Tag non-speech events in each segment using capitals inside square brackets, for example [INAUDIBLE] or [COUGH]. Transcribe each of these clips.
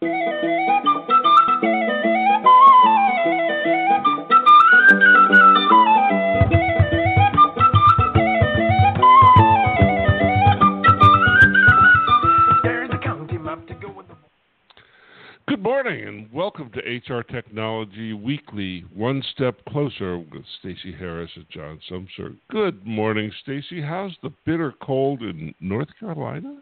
Good morning and welcome to HR Technology Weekly, one step closer with Stacey Harris and John Sumser. Good morning, Stacey. How's the bitter cold in North Carolina?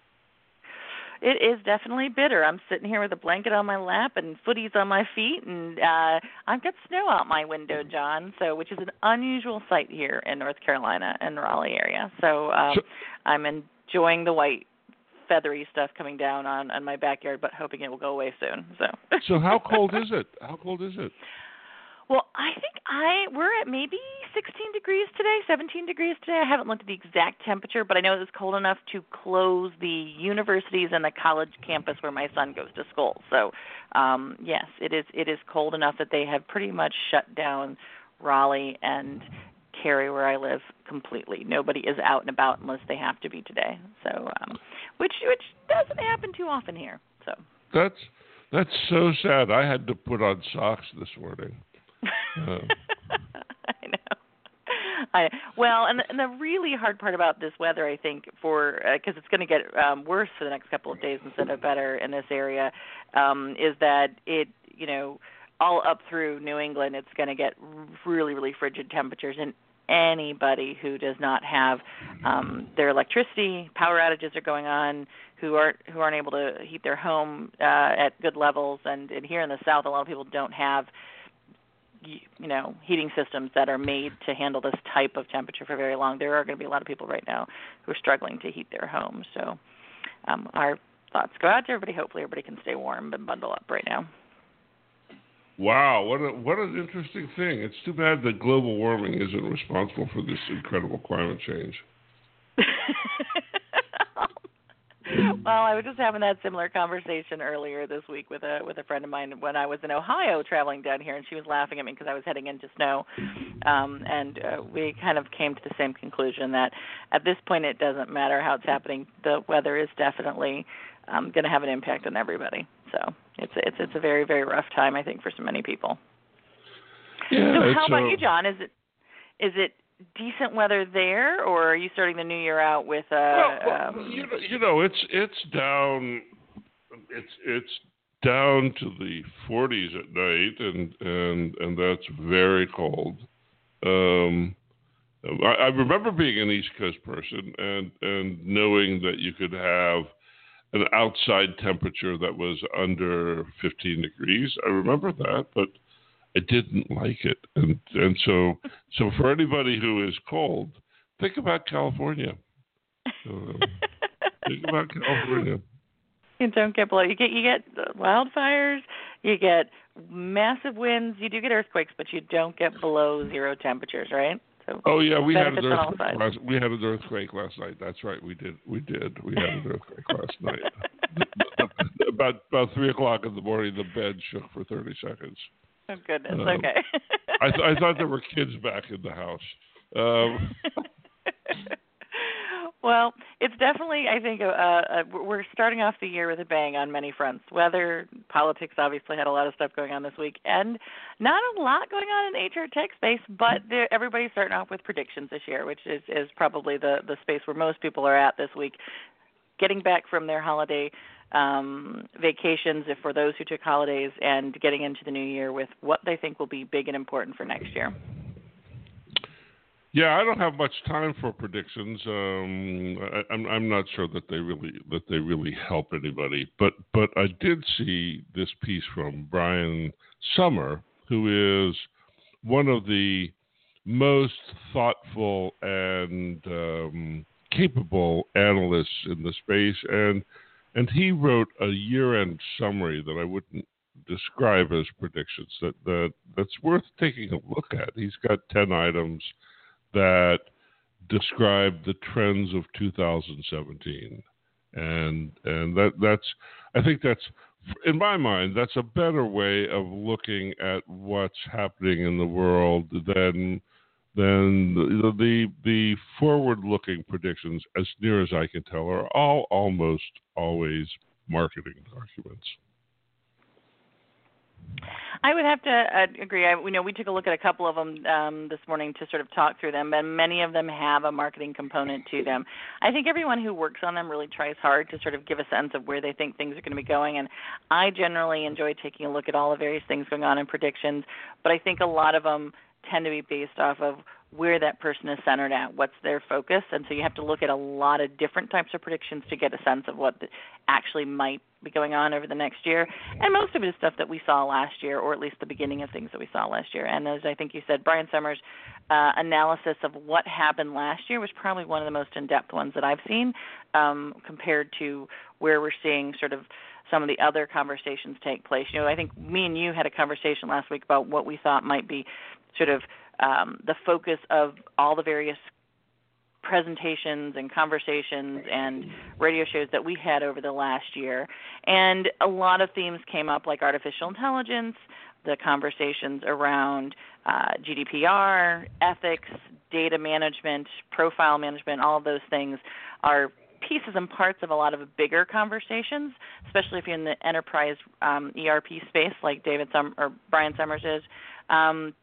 It is definitely bitter. I'm sitting here with a blanket on my lap and footies on my feet, and uh, I've got snow out my window, John. So, which is an unusual sight here in North Carolina and Raleigh area. So, um, so I'm enjoying the white feathery stuff coming down on on my backyard, but hoping it will go away soon. So. so how cold [LAUGHS] is it? How cold is it? Well, I think I we're at maybe 16 degrees today, 17 degrees today. I haven't looked at the exact temperature, but I know it was cold enough to close the universities and the college campus where my son goes to school. So, um yes, it is it is cold enough that they have pretty much shut down Raleigh and Cary where I live completely. Nobody is out and about unless they have to be today. So, um which which doesn't happen too often here. So that's that's so sad. I had to put on socks this morning. [LAUGHS] I know. I well, and the, and the really hard part about this weather, I think, for because uh, it's going to get um, worse for the next couple of days instead of better in this area, um, is that it you know all up through New England, it's going to get really really frigid temperatures, and anybody who does not have um, their electricity, power outages are going on, who aren't who aren't able to heat their home uh, at good levels, and, and here in the South, a lot of people don't have you know heating systems that are made to handle this type of temperature for very long. There are going to be a lot of people right now who are struggling to heat their homes. So um, our thoughts go out to everybody. Hopefully, everybody can stay warm and bundle up right now. Wow, what a what an interesting thing. It's too bad that global warming isn't responsible for this incredible climate change. [LAUGHS] well, I was just having that similar conversation earlier this week with a with a friend of mine when I was in Ohio traveling down here, and she was laughing at me because I was heading into snow, um, and uh, we kind of came to the same conclusion that at this point it doesn't matter how it's happening. The weather is definitely um, going to have an impact on everybody. So it's it's it's a very very rough time I think for so many people. Yeah, so how about uh, you, John? Is it is it decent weather there, or are you starting the new year out with uh? Well, well um, you, know, you know, it's it's down, it's it's down to the 40s at night, and and and that's very cold. Um, I, I remember being an East Coast person and and knowing that you could have an outside temperature that was under 15 degrees. I remember that, but I didn't like it, and and so so for anybody who is cold, think about California. Uh, [LAUGHS] think about California. You don't get below. You get you get wildfires. You get massive winds. You do get earthquakes, but you don't get below zero temperatures, right? So oh yeah, we had an earthquake. Last, we had an earthquake last night. That's right, we did. We did. We had an earthquake last night. [LAUGHS] about about three o'clock in the morning, the bed shook for thirty seconds. Oh goodness. Um, okay. I, th- I thought there were kids back in the house. Um, [LAUGHS] well, it's definitely, I think, uh, uh, we're starting off the year with a bang on many fronts. Weather, politics obviously had a lot of stuff going on this week, and not a lot going on in HR tech space, but everybody's starting off with predictions this year, which is, is probably the, the space where most people are at this week. Getting back from their holiday um, vacations, if for those who took holidays, and getting into the new year with what they think will be big and important for next year. Yeah, I don't have much time for predictions. Um, I, I'm I'm not sure that they really that they really help anybody. But but I did see this piece from Brian Sommer, who is one of the most thoughtful and um, capable analysts in the space, and and he wrote a year-end summary that I wouldn't describe as predictions that that that's worth taking a look at. He's got ten items that describe the trends of 2017, and and that that's I think that's in my mind that's a better way of looking at what's happening in the world than than the the, the forward-looking predictions, as near as I can tell, are all almost always marketing documents. I would have to uh, agree. I, you know, we took a look at a couple of them um, this morning to sort of talk through them, and many of them have a marketing component to them. I think everyone who works on them really tries hard to sort of give a sense of where they think things are going to be going. And I generally enjoy taking a look at all the various things going on in predictions, but I think a lot of them tend to be based off of where that person is centered at, what's their focus, and so you have to look at a lot of different types of predictions to get a sense of what actually might be going on over the next year. And most of it is stuff that we saw last year, or at least the beginning of things that we saw last year. And as I think you said, Brian Sommers' uh, analysis of what happened last year was probably one of the most in-depth ones that I've seen, um, compared to where we're seeing sort of some of the other conversations take place. You know, I think me and you had a conversation last week about what we thought might be sort of um, the focus of all the various presentations and conversations and radio shows that we had over the last year. And a lot of themes came up, like artificial intelligence, the conversations around uh, GDPR, ethics, data management, profile management, all of those things are pieces and parts of a lot of bigger conversations, especially if you're in the enterprise um, ERP space, like David Sum- or Brian Sommers is. Um,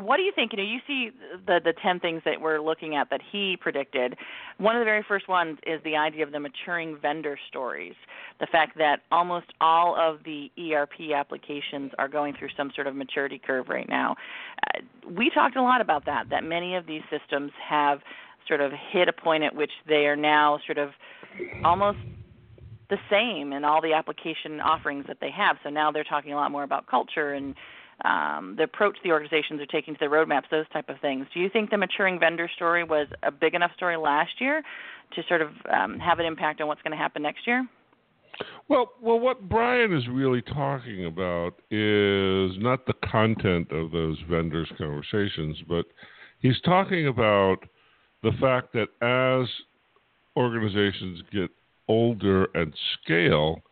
what do you think? You know, you see the the ten things that we're looking at that he predicted. One of the very first ones is the idea of the maturing vendor stories. The fact that almost all of the ERP applications are going through some sort of maturity curve right now. Uh, we talked a lot about that. That many of these systems have sort of hit a point at which they are now sort of almost the same in all the application offerings that they have. So now they're talking a lot more about culture and um, the approach the organizations are taking to their roadmaps, those type of things. Do you think the maturing vendor story was a big enough story last year to sort of um, have an impact on what's going to happen next year? Well, well, what Brian is really talking about is not the content of those vendors' conversations, but he's talking about the fact that as organizations get older and scale,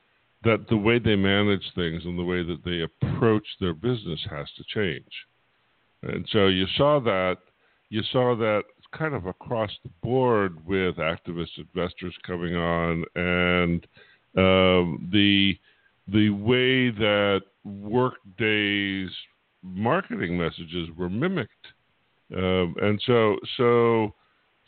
that the way they manage things and the way that they approach their business has to change. And so you saw that you saw that kind of across the board with activist investors coming on and um, the the way that Workday's marketing messages were mimicked, um, and so so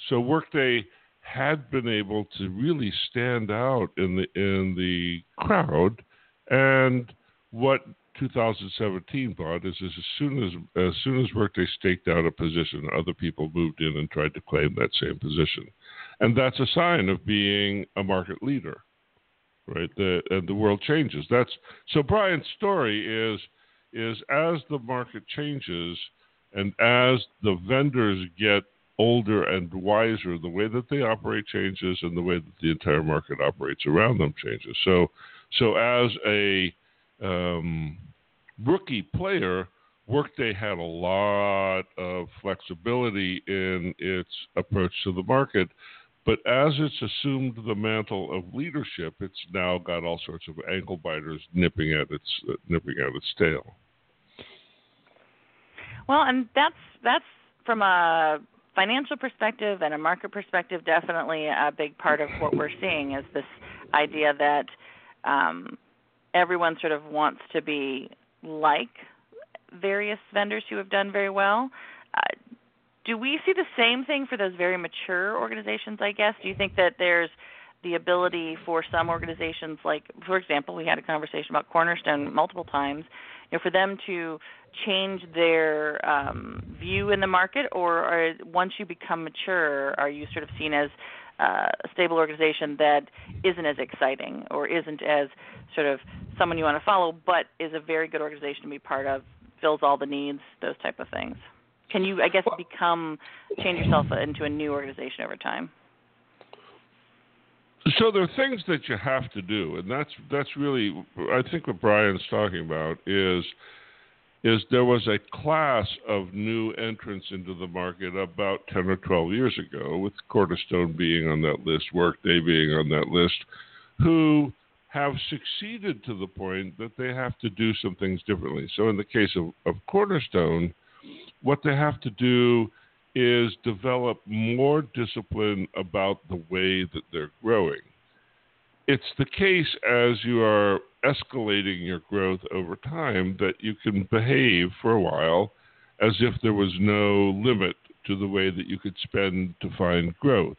so Workday had been able to really stand out in the in the crowd, and what 2017 brought is, is as soon as as soon as Workday staked out a position, other people moved in and tried to claim that same position, and that's a sign of being a market leader, right? The and the world changes. That's so. Brian's story is is as the market changes and as the vendors get older and wiser, the way that they operate changes, and the way that the entire market operates around them changes. So, so as a um, rookie player, Workday had a lot of flexibility in its approach to the market. But as it's assumed the mantle of leadership, it's now got all sorts of ankle biters nipping at its uh, nipping at its tail. Well, and that's that's from a financial perspective and a market perspective, definitely a big part of what we're seeing is this idea that um, everyone sort of wants to be like various vendors who have done very well. Uh, do we see the same thing for those very mature organizations? I guess. Do you think that there's the ability for some organizations, like for example, we had a conversation about Cornerstone multiple times, know, for them to change their um, view in the market, or are, once you become mature, are you sort of seen as uh, a stable organization that isn't as exciting or isn't as sort of someone you want to follow, but is a very good organization to be part of, fills all the needs, those type of things? Can you, I guess, become change yourself into a new organization over time? So there are things that you have to do, and that's that's really I think what Brian's talking about is is there was a class of new entrants into the market about 10 or 12 years ago, with Cornerstone being on that list, Workday being on that list, who have succeeded to the point that they have to do some things differently. So, in the case of, of Cornerstone, what they have to do is develop more discipline about the way that they're growing. It's the case as you are escalating your growth over time that you can behave for a while as if there was no limit to the way that you could spend to find growth.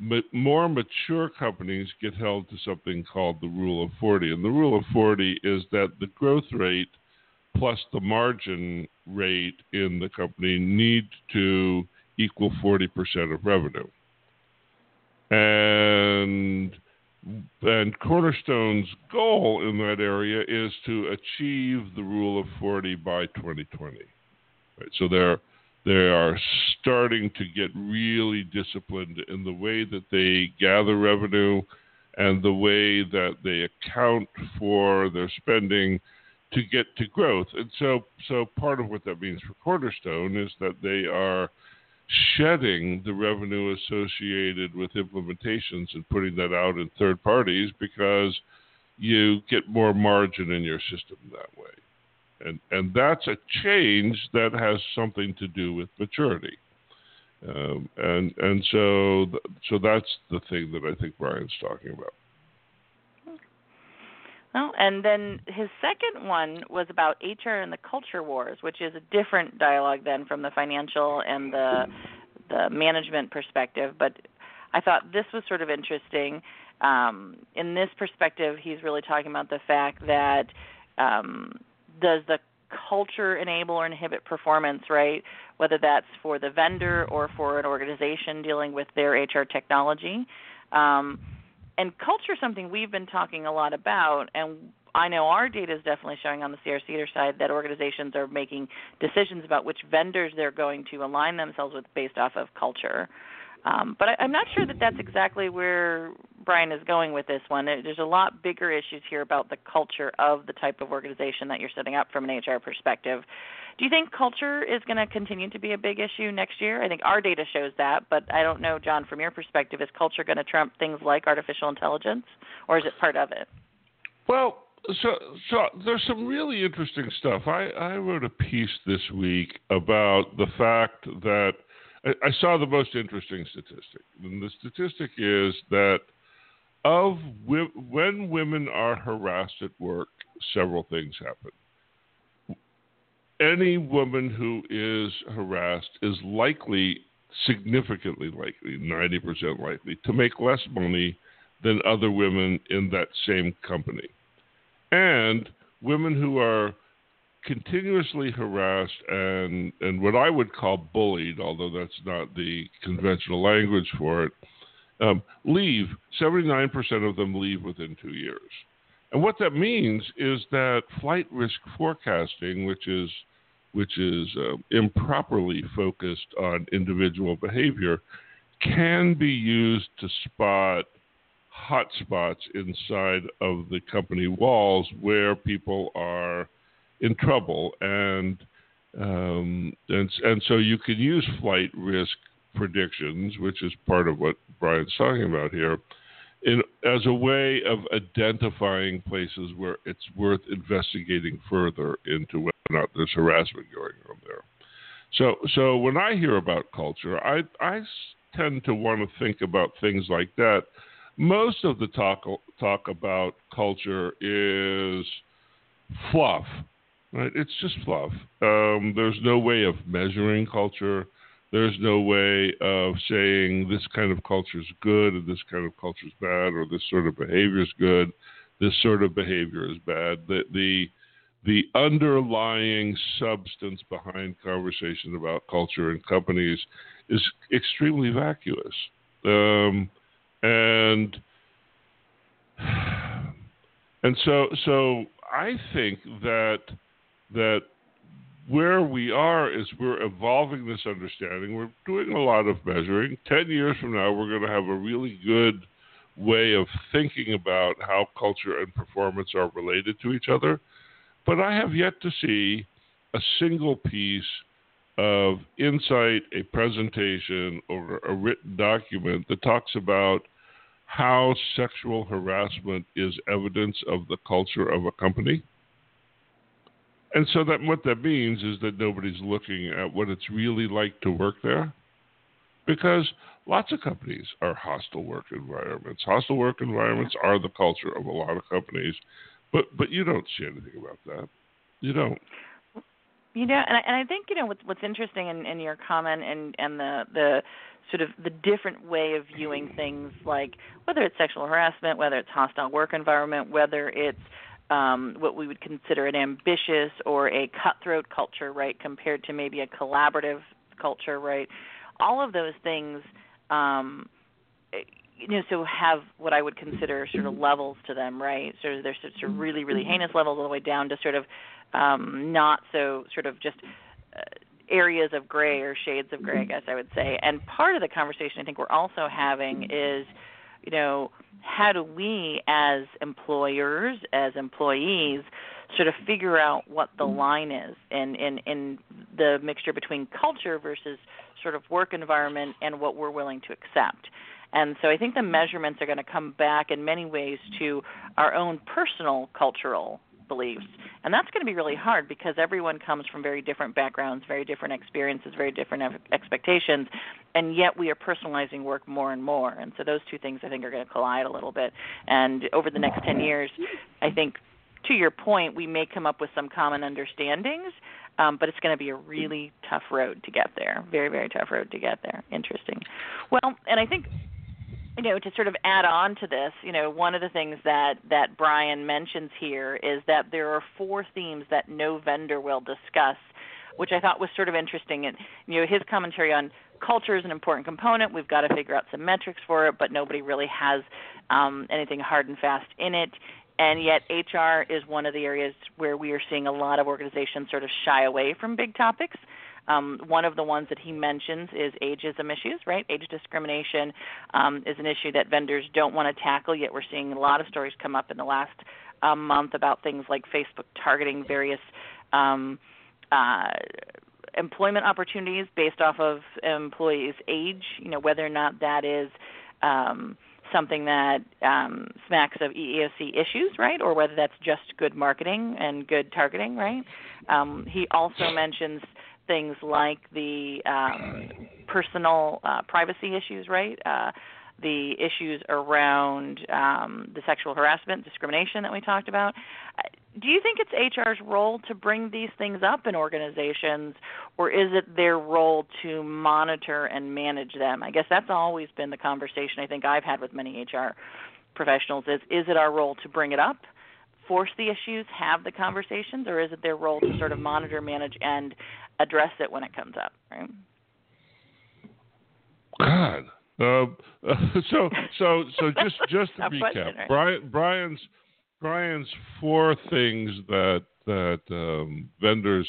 But more mature companies get held to something called the rule of 40. And the rule of 40 is that the growth rate plus the margin rate in the company need to equal 40% of revenue. And and Cornerstone's goal in that area is to achieve the rule of 40 by 2020. Right? So they're they are starting to get really disciplined in the way that they gather revenue and the way that they account for their spending to get to growth. And so so part of what that means for Cornerstone is that they are shedding the revenue associated with implementations and putting that out in third parties because you get more margin in your system that way. And, and that's a change that has something to do with maturity. Um, and and so th- so that's the thing that I think Brian's talking about. Well, and then his second one was about HR and the culture wars, which is a different dialogue then from the financial and the the management perspective. But I thought this was sort of interesting. Um, in this perspective, he's really talking about the fact that um, does the culture enable or inhibit performance, right? Whether that's for the vendor or for an organization dealing with their HR technology. Um, and culture is something we've been talking a lot about and I know our data is definitely showing on the Sierra-Cedar side that organizations are making decisions about which vendors they're going to align themselves with based off of culture. Um, but I, I'm not sure that that's exactly where Brian is going with this one. There's a lot bigger issues here about the culture of the type of organization that you're setting up from an HR perspective. Do you think culture is going to continue to be a big issue next year? I think our data shows that, but I don't know, John, from your perspective, is culture going to trump things like artificial intelligence, or is it part of it? Well, so so there's some really interesting stuff. I, I wrote a piece this week about the fact that I, I saw the most interesting statistic, and the statistic is that of when women are harassed at work, several things happen any woman who is harassed is likely, significantly likely, 90% likely, to make less money than other women in that same company. And women who are continuously harassed and, and what I would call bullied, although that's not the conventional language for it, um, leave. 79% of them leave within two years. And what that means is that flight risk forecasting, which is which is uh, improperly focused on individual behavior, can be used to spot hotspots inside of the company walls where people are in trouble, and um, and and so you can use flight risk predictions, which is part of what Brian's talking about here, in, as a way of identifying places where it's worth investigating further into whether or not there's harassment going on there. So, so when I hear about culture, I, I tend to want to think about things like that. Most of the talk talk about culture is fluff, right? It's just fluff. Um, there's no way of measuring culture. There's no way of saying this kind of culture is good and this kind of culture is bad, or this sort of behavior is good, this sort of behavior is bad. The the the underlying substance behind conversation about culture and companies is extremely vacuous, um, and [SIGHS] and so so I think that that where we are is we're evolving this understanding. We're doing a lot of measuring. Ten years from now, we're going to have a really good way of thinking about how culture and performance are related to each other. But I have yet to see a single piece of insight, a presentation, or a written document that talks about how sexual harassment is evidence of the culture of a company and so that what that means is that nobody's looking at what it's really like to work there, because lots of companies are hostile work environments. Hostile work environments are the culture of a lot of companies, But but you don't see anything about that. You don't. You know, and I, and I think you know what's what's interesting in, in your comment and and the the sort of the different way of viewing things, like whether it's sexual harassment, whether it's hostile work environment, whether it's um, what we would consider an ambitious or a cutthroat culture, right, compared to maybe a collaborative culture, right? All of those things, um, you know, so have what I would consider sort of levels to them, right? So there's sort of really, really heinous levels all the way down to sort of um, not so sort of just uh, areas of gray or shades of gray, I guess I would say. And part of the conversation I think we're also having is, you know, how do we as employers, as employees, sort of figure out what the mm-hmm. line is in, in, in the mixture between culture versus sort of work environment and what we're willing to accept. And so I think the mm-hmm. measurements are going to come back in many ways to our own personal cultural beliefs. And that's going to be really hard because everyone comes from very different backgrounds, very different experiences, very different expectations, and yet we are personalizing work more and more. And so those two things I think are going to collide a little bit. And over the next 10 years, I think to your point, we may come up with some common understandings, um, but it's going to be a really tough road to get there. Very, very tough road to get there. Interesting. Well, and I think you know to sort of add on to this you know one of the things that that brian mentions here is that there are four themes that no vendor will discuss which i thought was sort of interesting. And you know his commentary on culture is an important component. We've got to figure out some metrics for it but nobody really has um, anything hard and fast in it. And yet hr is one of the areas where we are seeing a lot of organizations sort of shy away from big topics um, one of the ones that he mentions is ageism issues, right? Age discrimination um, is an issue that vendors don't want to tackle, yet we're seeing a lot of stories come up in the last um, month about things like Facebook targeting various um, uh, employment opportunities based off of employees' age, you know, whether or not that is. Um, something that um, smacks of EEOC issues, right? Or whether that's just good marketing and good targeting, right? Um, he also mentions things like the um, personal uh, privacy issues, right? Uh, the issues around um, the sexual harassment, discrimination that we talked about. Do you think it's HR's role to bring these things up in organizations, or is it their role to monitor and manage them? I guess that's always been the conversation I think I've had with many HR professionals is is it our role to bring it up force the issues have the conversations or is it their role to sort of monitor manage and address it when it comes up, right? God. Uh, [LAUGHS] so so so [LAUGHS] just just to recap, question, right? Brian Brian's Brian's four things that that um, vendors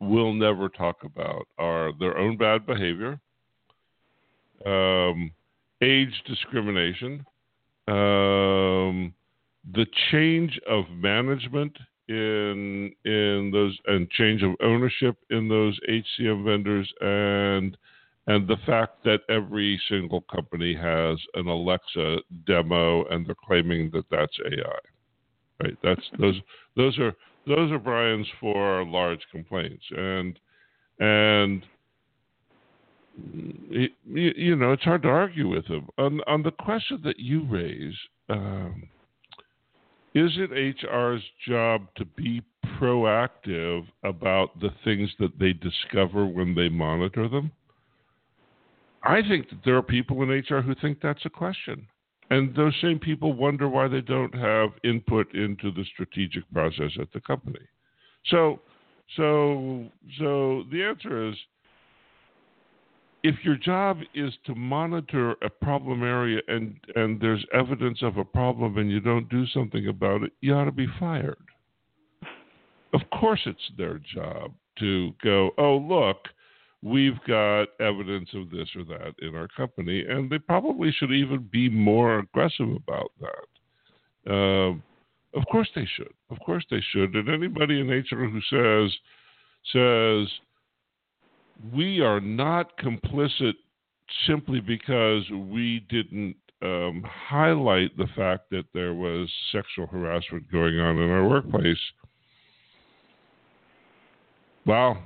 will never talk about are their own bad behavior, um, age discrimination, um, the change of management in in those and change of ownership in those HCM vendors and and the fact that every single company has an Alexa demo and they're claiming that that's AI. Right? That's those those are those are Brian's four large complaints and and you, know it's hard to argue with him on on the question that you raise. Um, is it HR's job to be proactive about the things that they discover when they monitor them? I think that there are people in HR who think that's a question. And those same people wonder why they don't have input into the strategic process at the company. So, so, so the answer is if your job is to monitor a problem area and and there's evidence of a problem and you don't do something about it, you ought to be fired. Of course, it's their job to go, oh look, we've got evidence of this or that in our company, and they probably should even be more aggressive about that. Um, of course they should. Of course they should. And anybody in HR who says says we are not complicit simply because we didn't um, highlight the fact that there was sexual harassment going on in our workplace. Well,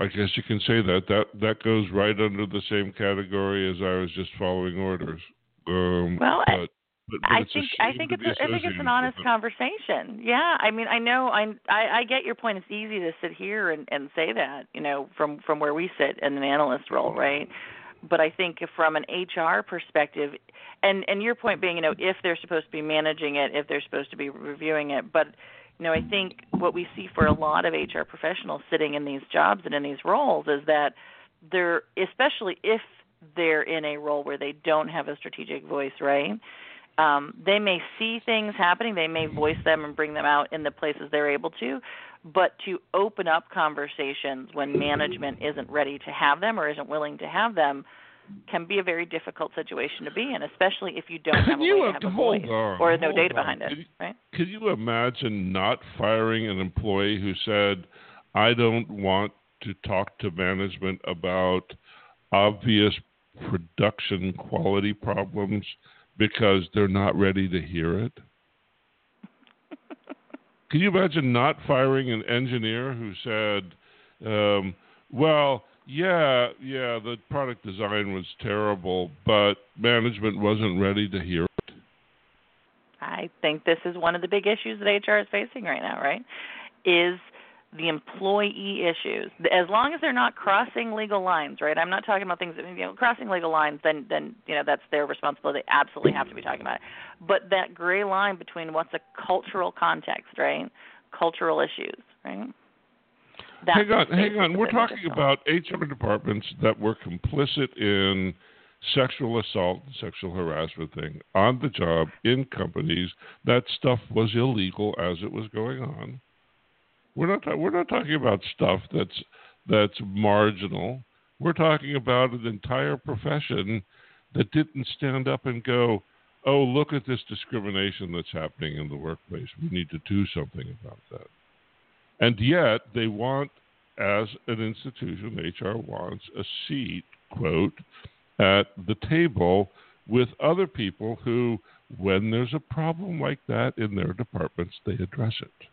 I guess you can say that that that goes right under the same category as I was just following orders. Um, well, but, but, but I think I think it's a, I think it's an honest conversation. Yeah, I mean, I know I, I I get your point. It's easy to sit here and and say that, you know, from from where we sit in an analyst role, right? But I think from an HR perspective, and and your point being, you know, if they're supposed to be managing it, if they're supposed to be reviewing it, but you know, I think what we see for a lot of HR professionals sitting in these jobs and in these roles is that they're especially if they're in a role where they don't have a strategic voice, right? Um, they may see things happening, they may voice them and bring them out in the places they're able to, but to open up conversations when management isn't ready to have them or isn't willing to have them can be a very difficult situation to be in, especially if you don't have a way to have a voice on, or no data on. behind it. Could, right? Could you imagine not firing an employee who said, "I don't want to talk to management about obvious production quality problems because they're not ready to hear it?" [LAUGHS] Can you imagine not firing an engineer who said, um, "Well"? Yeah, yeah, the product design was terrible, but management wasn't ready to hear it. I think this is one of the big issues that HR is facing right now, right? Is the employee issues. As long as they're not crossing legal lines, right? I'm not talking about things that you know crossing legal lines. Then then you know that's their responsibility. They absolutely have to be talking about it. But that gray line between what's a cultural context, right? Cultural issues, right? That's hang on, hang on. We're talking about HR departments that were complicit in sexual assault and sexual harassment thing on the job in companies. That stuff was illegal as it was going on. We're not we're not talking about stuff that's that's marginal. We're talking about an entire profession that didn't stand up and go, "Oh, look at this discrimination that's happening in the workplace. We need to do something about that." And yet they want, as an institution, HR wants a seat, quote, at the table with other people who, when there's a problem like that in their departments, they address it.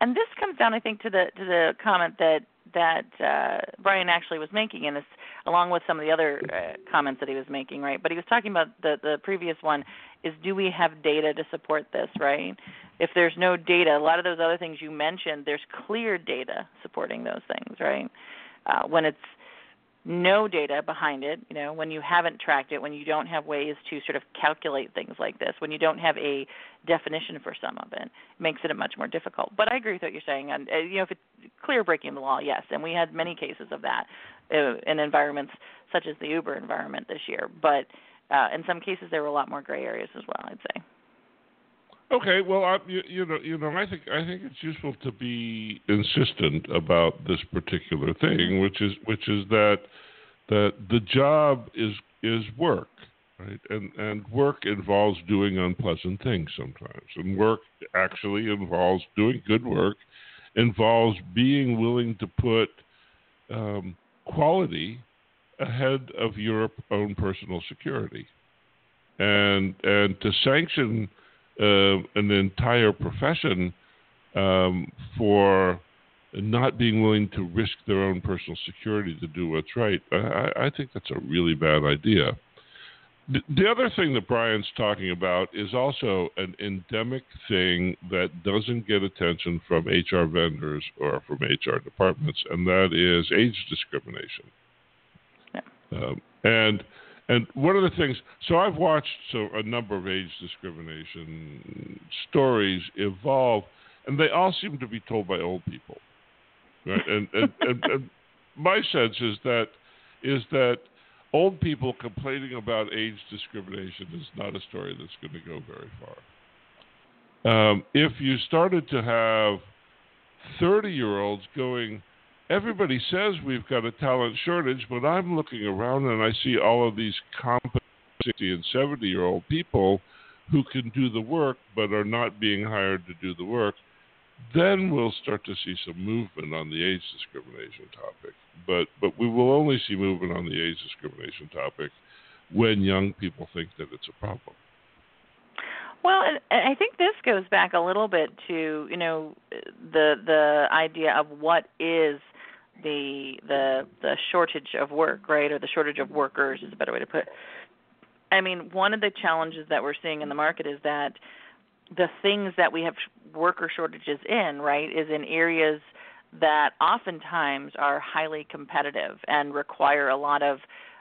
And this comes down, I think, to the to the comment that that uh, Brian actually was making, and this along with some of the other uh, comments that he was making, right? But he was talking about the the previous one is do we have data to support this, right? If there's no data, a lot of those other things you mentioned, there's clear data supporting those things, right? Uh, when it's no data behind it, you know, when you haven't tracked it, when you don't have ways to sort of calculate things like this, when you don't have a definition for some of it, it makes it much more difficult. But I agree with what you're saying. And uh, you know, if it's clear breaking the law, yes, and we had many cases of that uh, in environments such as the Uber environment this year. But uh, in some cases, there were a lot more gray areas as well. I'd say. Okay, well, I, you, you, know, you know, I think I think it's useful to be insistent about this particular thing, mm-hmm. which is which is that that the job is is work, right? And and work involves doing unpleasant things sometimes, and work actually involves doing good work, involves being willing to put um, quality ahead of your own personal security, and and to sanction an entire profession um, for not being willing to risk their own personal security to do what's right. I, I think that's a really bad idea. The, the other thing that Brian's talking about is also an endemic thing that doesn't get attention from HR vendors or from HR departments, and that is age discrimination. Yeah. Um, and and one of the things, so I've watched so a number of age discrimination stories evolve, and they all seem to be told by old people, right? and, and, [LAUGHS] and, and my sense is that is that old people complaining about age discrimination is not a story that's going to go very far. Um, if you started to have 30 year olds going, everybody says we've got a talent shortage, but I'm looking around and I see all of these competent 60 and 70 year old people who can do the work but are not being hired to do the work. Then we'll start to see some movement on the age discrimination topic. But but we will only see movement on the age discrimination topic when young people think that it's a problem. Well, and I think this goes back a little bit to you know the the idea of what is the the the shortage of work, right, or the shortage of workers is a better way to put. it. I mean, one of the challenges that we're seeing in the market is that the things that we have worker shortages in, right, is in areas that oftentimes are highly competitive and require a lot of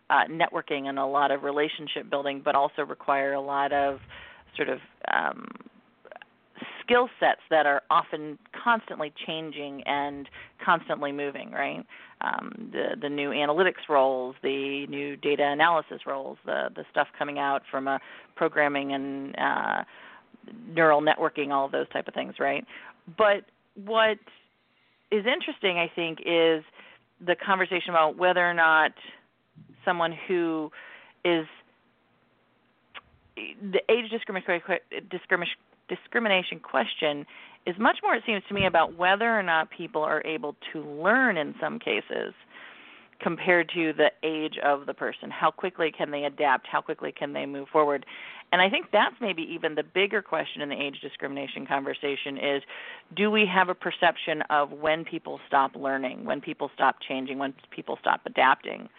uh, networking and a lot of relationship building, but also require a lot of sort of um, skill sets that are often constantly changing and constantly moving, right? Um, the the new analytics roles, the new data analysis roles, the the stuff coming out from programming and uh, neural networking, all of those type of things, right? But what is interesting, I think, is the conversation about whether or not someone who is the age discrimination discrimination question is much more, it seems to me, about whether or not people are able to learn in some cases compared to the age of the person. How quickly can they adapt? How quickly can they move forward? And I think that's maybe even the bigger question in the age discrimination conversation is do we have a perception of when people stop learning, when people stop changing, when people stop adapting?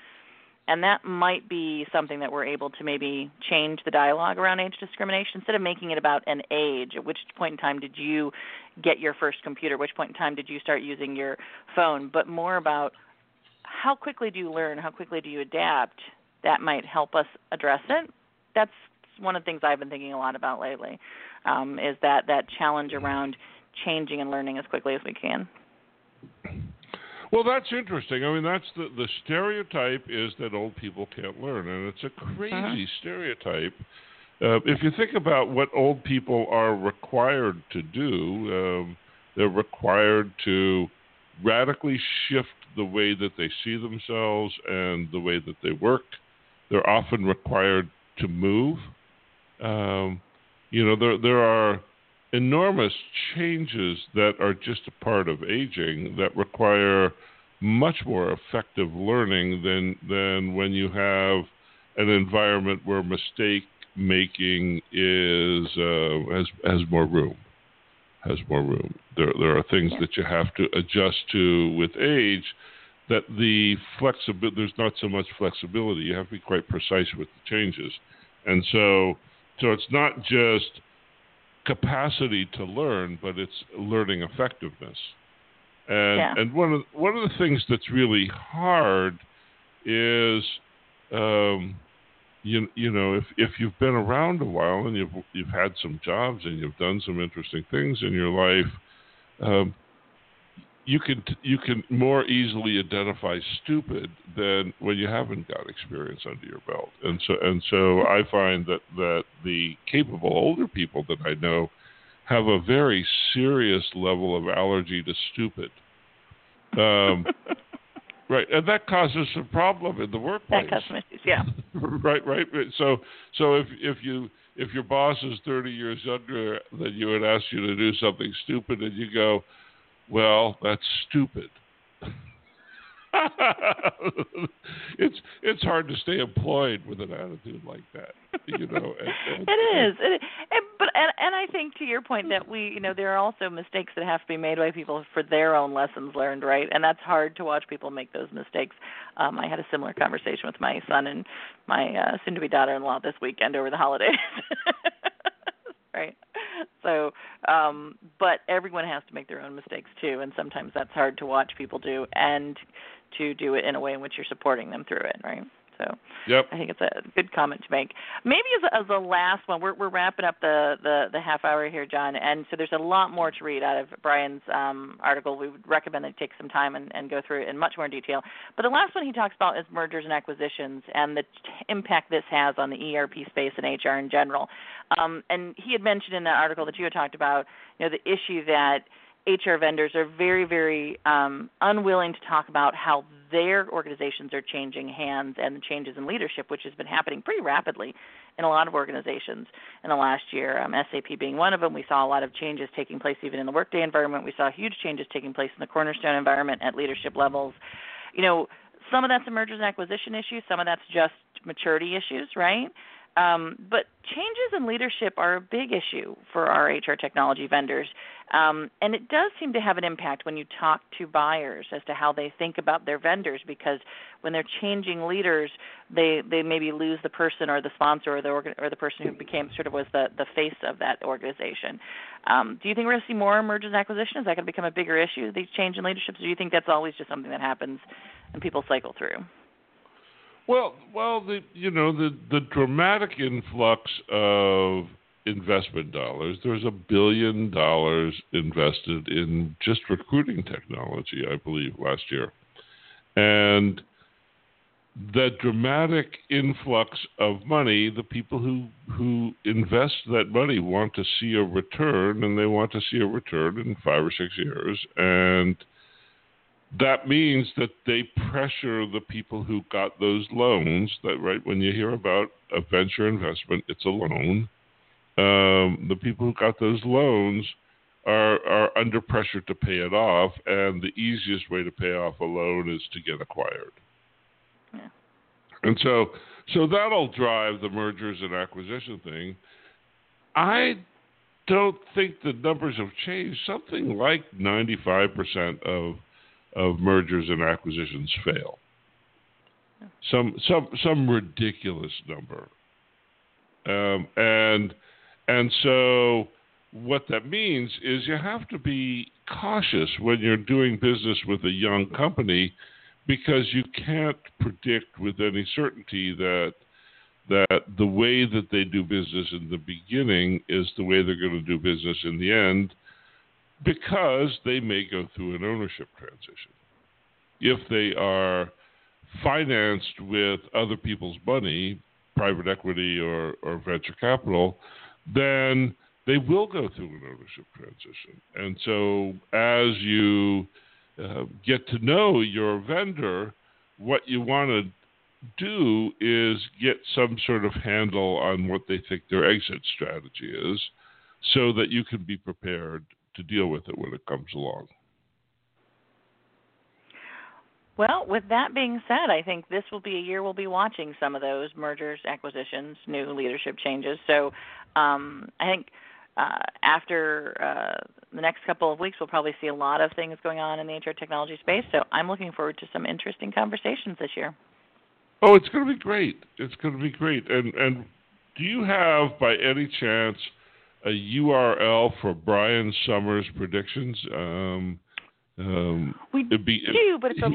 And that might be something that we're able to maybe change the dialogue around age discrimination. Instead of making it about an age at which point in time did you get your first computer? Which point in time did you start using your phone? But more about how quickly do you learn? How quickly do you adapt? That might help us address it. That's one of the things i've been thinking a lot about lately um, is that that challenge around changing and learning as quickly as we can well, that's interesting. I mean, that's the the stereotype is that old people can't learn, and it's a crazy uh-huh. stereotype. Uh, if you think about what old people are required to do, um, they're required to radically shift the way that they see themselves and the way that they work. They're often required to move. Um, you know, there there are enormous changes that are just a part of aging that require much more effective learning than than when you have an environment where mistake making is uh, has has more room has more room. There there are things that you have to adjust to with age that the flexibility there's not so much flexibility. You have to be quite precise with the changes. And so so it's not just capacity to learn, but it's learning effectiveness. And yeah. and one of one of the things that's really hard is um, you you know if if you've been around a while and you've you've had some jobs and you've done some interesting things in your life, um, you can you can more easily identify stupid than when you haven't got experience under your belt. And so and so I find that that the capable older people that I know have a very serious level of allergy to stupid. Um, [LAUGHS] right, and that causes a problem in the workplace. That causes issues, yeah. [LAUGHS] right, right. So so if if you if your boss is 30 years younger than you and asks you to do something stupid and you go well, that's stupid. it's it's hard to stay employed with an attitude like that, you know. And, and, [LAUGHS] it is, it, and, but and, and I think to your point that we, you know, there are also mistakes that have to be made by people for their own lessons learned, right? And that's hard to watch people make those mistakes. Um, I had a similar conversation with my son and my uh, soon-to-be daughter-in-law this weekend over the holidays. [LAUGHS] right? [LAUGHS] So, um, but everyone has to make their own mistakes too, and sometimes that's hard to watch people do and to do it in a way in which you're supporting them through it, right? So yep. I think it's a good comment to make. Maybe as a, as a last one, we're we're wrapping up the, the the half hour here, John, and so there's a lot more to read out of Brian's um, article. We would recommend that you take some time and, and go through it in much more detail. But the last one he talks about is mergers and acquisitions and the t- impact this has on the ERP space and HR in general. Um, and he had mentioned in that article that you had talked about, you know, the issue that HR vendors are very, very um, unwilling to talk about how their organizations are changing hands and the changes in leadership, which has been happening pretty rapidly in a lot of organizations in the last year. Um, SAP being one of them, we saw a lot of changes taking place even in the Workday environment. We saw huge changes taking place in the Cornerstone environment at leadership levels. You know, some of that's a mergers and acquisition issue, some of that's just maturity issues, right? Um, but changes in leadership are a big issue for our HR technology vendors. Um, and it does seem to have an impact when you talk to buyers as to how they think about their vendors because when they're changing leaders, they, they maybe lose the person or the sponsor or the, or the person who became sort of was the, the face of that organization. Um, do you think we're going to see more mergers and acquisitions? Is that going to become a bigger issue, these change in leaderships, or do you think that's always just something that happens and people cycle through? Well, well, the you know the the dramatic influx of investment dollars. There's a billion dollars invested in just recruiting technology, I believe, last year, and that dramatic influx of money, the people who who invest that money want to see a return, and they want to see a return in five or six years, and that means that they pressure the people who got those loans. That right when you hear about a venture investment, it's a loan. Um, the people who got those loans are are under pressure to pay it off, and the easiest way to pay off a loan is to get acquired. Yeah. And so, so that'll drive the mergers and acquisition thing. I don't think the numbers have changed. Something like 95% of of mergers and acquisitions fail. Some some some ridiculous number, um, and and so what that means is you have to be cautious when you're doing business with a young company because you can't predict with any certainty that that the way that they do business in the beginning is the way they're going to do business in the end because they may go through an ownership transition. If they are financed with other people's money, private equity or, or venture capital, then they will go through an ownership transition. And so as you uh, get to know your vendor, what you want to do is get some sort of handle on what they think their exit strategy is so that you can be prepared to deal with it when it comes along. Well, with that being said, I think this will be a year we'll be watching some of those mergers, acquisitions, new leadership changes. So um, I think uh, after uh, the next couple of weeks, we'll probably see a lot of things going on in the HR technology space. So I'm looking forward to some interesting conversations this year. Oh, it's going to be great. It's going to be great. And and do you have, by any chance, a URL for Brian Sommers predictions? Um, um, we be, do, but it's a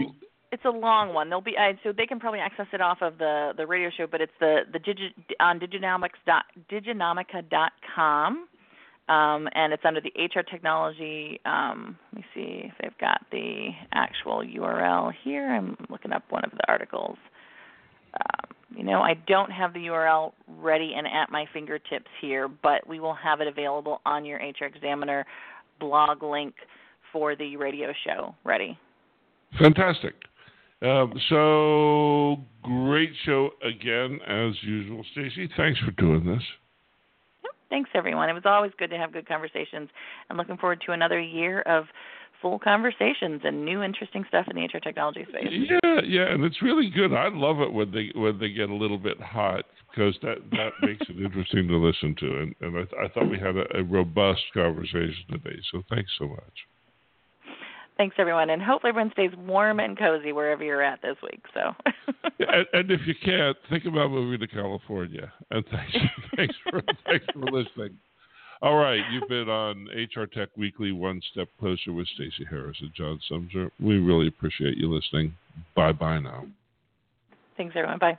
it's a long one. They'll be so they can probably access it off of the the radio show, but it's the the digi, on diginomics dot diginomica dot com. Um, and it's under the HR technology. Um, let me see if they've got the actual URL here. I'm looking up one of the articles. Um, you know, I don't have the URL ready and at my fingertips here, but we will have it available on your HR Examiner blog link for the radio show ready. Fantastic. Um, so great show again as usual, Stacey. Thanks for doing this. Thanks everyone. It was always good to have good conversations, and looking forward to another year of full conversations and new interesting stuff in the HR technology space. Yeah, yeah, and it's really good. I love it when they when they get a little bit hot because that that [LAUGHS] makes it interesting to listen to. And and I, I thought we had a, a robust conversation today. So thanks so much. Thanks, everyone, and hopefully everyone stays warm and cozy wherever you're at this week. So, [LAUGHS] and, and, if you can't, think about moving to California. And thanks, [LAUGHS] thanks for thanks for listening. All right, you've been on HR Tech Weekly, One Step Closer with Stacey Harris and John Sumser. We really appreciate you listening. Bye bye now. Thanks, everyone. Bye.